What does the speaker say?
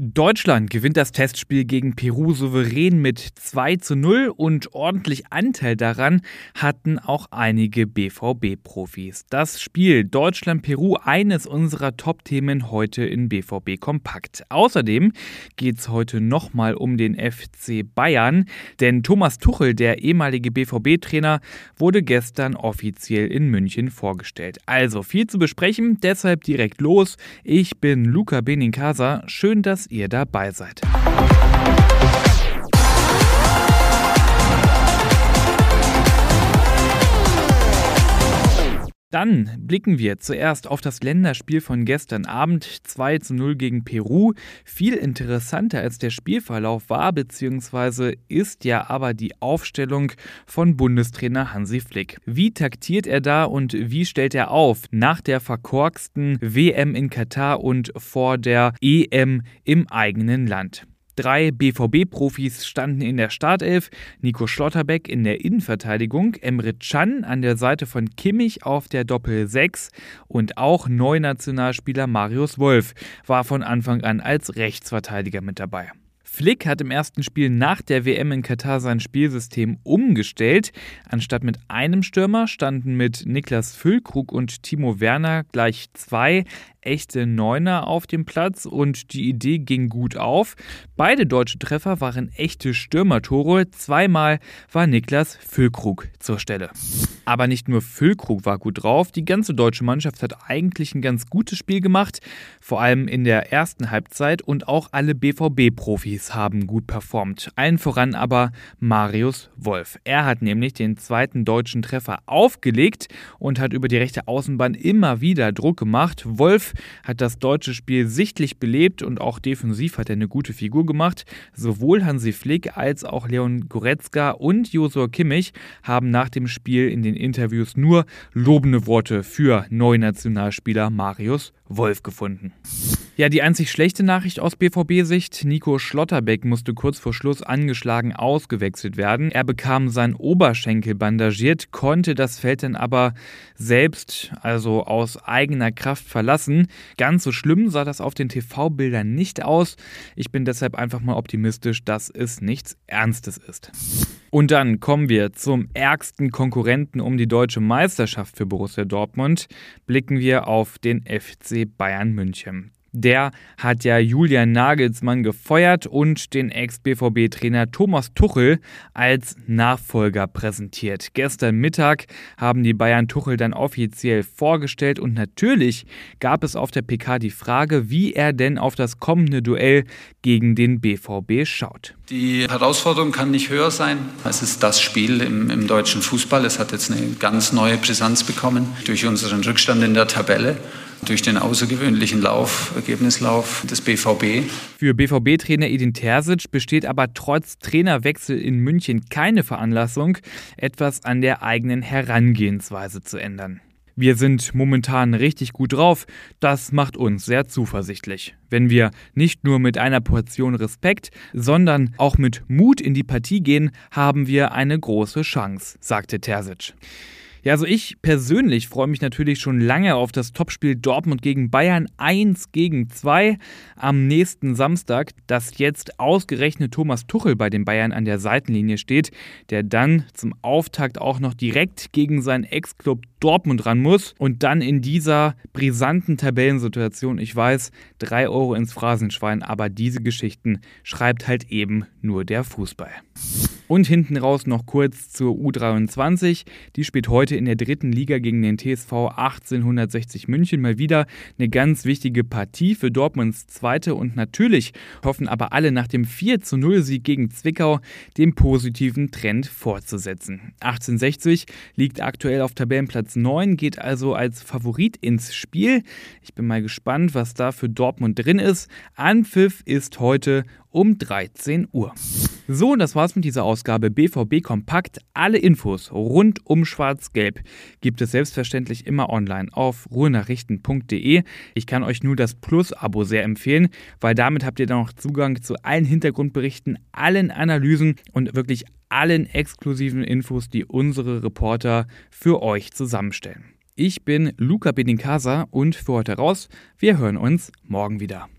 Deutschland gewinnt das Testspiel gegen Peru souverän mit 2 zu 0 und ordentlich Anteil daran hatten auch einige BVB-Profis. Das Spiel Deutschland-Peru eines unserer Top-Themen heute in BVB Kompakt. Außerdem geht es heute nochmal um den FC Bayern, denn Thomas Tuchel, der ehemalige BVB-Trainer, wurde gestern offiziell in München vorgestellt. Also viel zu besprechen, deshalb direkt los. Ich bin Luca Benincasa. Schön, dass ihr dabei seid. Dann blicken wir zuerst auf das Länderspiel von gestern Abend 2 zu 0 gegen Peru. Viel interessanter als der Spielverlauf war bzw. ist ja aber die Aufstellung von Bundestrainer Hansi Flick. Wie taktiert er da und wie stellt er auf nach der verkorksten WM in Katar und vor der EM im eigenen Land? Drei BVB-Profis standen in der Startelf, Nico Schlotterbeck in der Innenverteidigung, Emre Can an der Seite von Kimmich auf der Doppel 6 und auch Neunationalspieler Marius Wolf war von Anfang an als Rechtsverteidiger mit dabei. Flick hat im ersten Spiel nach der WM in Katar sein Spielsystem umgestellt. Anstatt mit einem Stürmer standen mit Niklas Füllkrug und Timo Werner gleich zwei echte Neuner auf dem Platz und die Idee ging gut auf. Beide deutsche Treffer waren echte Stürmertore. Zweimal war Niklas Füllkrug zur Stelle. Aber nicht nur Füllkrug war gut drauf, die ganze deutsche Mannschaft hat eigentlich ein ganz gutes Spiel gemacht, vor allem in der ersten Halbzeit und auch alle BVB-Profis haben gut performt. Allen voran aber Marius Wolf. Er hat nämlich den zweiten deutschen Treffer aufgelegt und hat über die rechte Außenbahn immer wieder Druck gemacht. Wolf hat das deutsche Spiel sichtlich belebt und auch defensiv hat er eine gute Figur gemacht. Sowohl Hansi Flick als auch Leon Goretzka und Josua Kimmich haben nach dem Spiel in den Interviews nur lobende Worte für Neunationalspieler Marius Wolf gefunden. Ja, die einzig schlechte Nachricht aus BVB-Sicht, Nico Schlotterbeck musste kurz vor Schluss angeschlagen ausgewechselt werden. Er bekam seinen Oberschenkel bandagiert, konnte das Feld dann aber selbst, also aus eigener Kraft verlassen. Ganz so schlimm sah das auf den TV-Bildern nicht aus. Ich bin deshalb einfach mal optimistisch, dass es nichts Ernstes ist. Und dann kommen wir zum ärgsten Konkurrenten um die deutsche Meisterschaft für Borussia Dortmund. Blicken wir auf den FC Bayern München. Der hat ja Julian Nagelsmann gefeuert und den Ex-BVB-Trainer Thomas Tuchel als Nachfolger präsentiert. Gestern Mittag haben die Bayern Tuchel dann offiziell vorgestellt und natürlich gab es auf der PK die Frage, wie er denn auf das kommende Duell gegen den BVB schaut. Die Herausforderung kann nicht höher sein. Es ist das Spiel im, im deutschen Fußball. Es hat jetzt eine ganz neue Brisanz bekommen durch unseren Rückstand in der Tabelle durch den außergewöhnlichen Lauf, Ergebnislauf des BVB. Für BVB-Trainer Edin Terzic besteht aber trotz Trainerwechsel in München keine Veranlassung, etwas an der eigenen Herangehensweise zu ändern. Wir sind momentan richtig gut drauf. Das macht uns sehr zuversichtlich. Wenn wir nicht nur mit einer Portion Respekt, sondern auch mit Mut in die Partie gehen, haben wir eine große Chance, sagte Terzic. Ja, also ich persönlich freue mich natürlich schon lange auf das Topspiel Dortmund gegen Bayern 1 gegen 2 am nächsten Samstag, dass jetzt ausgerechnet Thomas Tuchel bei den Bayern an der Seitenlinie steht, der dann zum Auftakt auch noch direkt gegen seinen Ex-Club Dortmund ran muss und dann in dieser brisanten Tabellensituation, ich weiß, 3 Euro ins Phrasenschwein, aber diese Geschichten schreibt halt eben nur der Fußball. Und hinten raus noch kurz zur U23. Die spielt heute in der dritten Liga gegen den TSV 1860 München. Mal wieder eine ganz wichtige Partie für Dortmunds zweite. Und natürlich hoffen aber alle nach dem 4 zu 0 Sieg gegen Zwickau den positiven Trend fortzusetzen. 1860 liegt aktuell auf Tabellenplatz 9, geht also als Favorit ins Spiel. Ich bin mal gespannt, was da für Dortmund drin ist. Anpfiff ist heute um 13 Uhr. So, das war's mit dieser Ausgabe BVB Kompakt. Alle Infos rund um Schwarz-Gelb gibt es selbstverständlich immer online auf ruhenachrichten.de. Ich kann euch nur das Plus-Abo sehr empfehlen, weil damit habt ihr dann noch Zugang zu allen Hintergrundberichten, allen Analysen und wirklich allen exklusiven Infos, die unsere Reporter für euch zusammenstellen. Ich bin Luca Benincasa und für heute raus. Wir hören uns morgen wieder.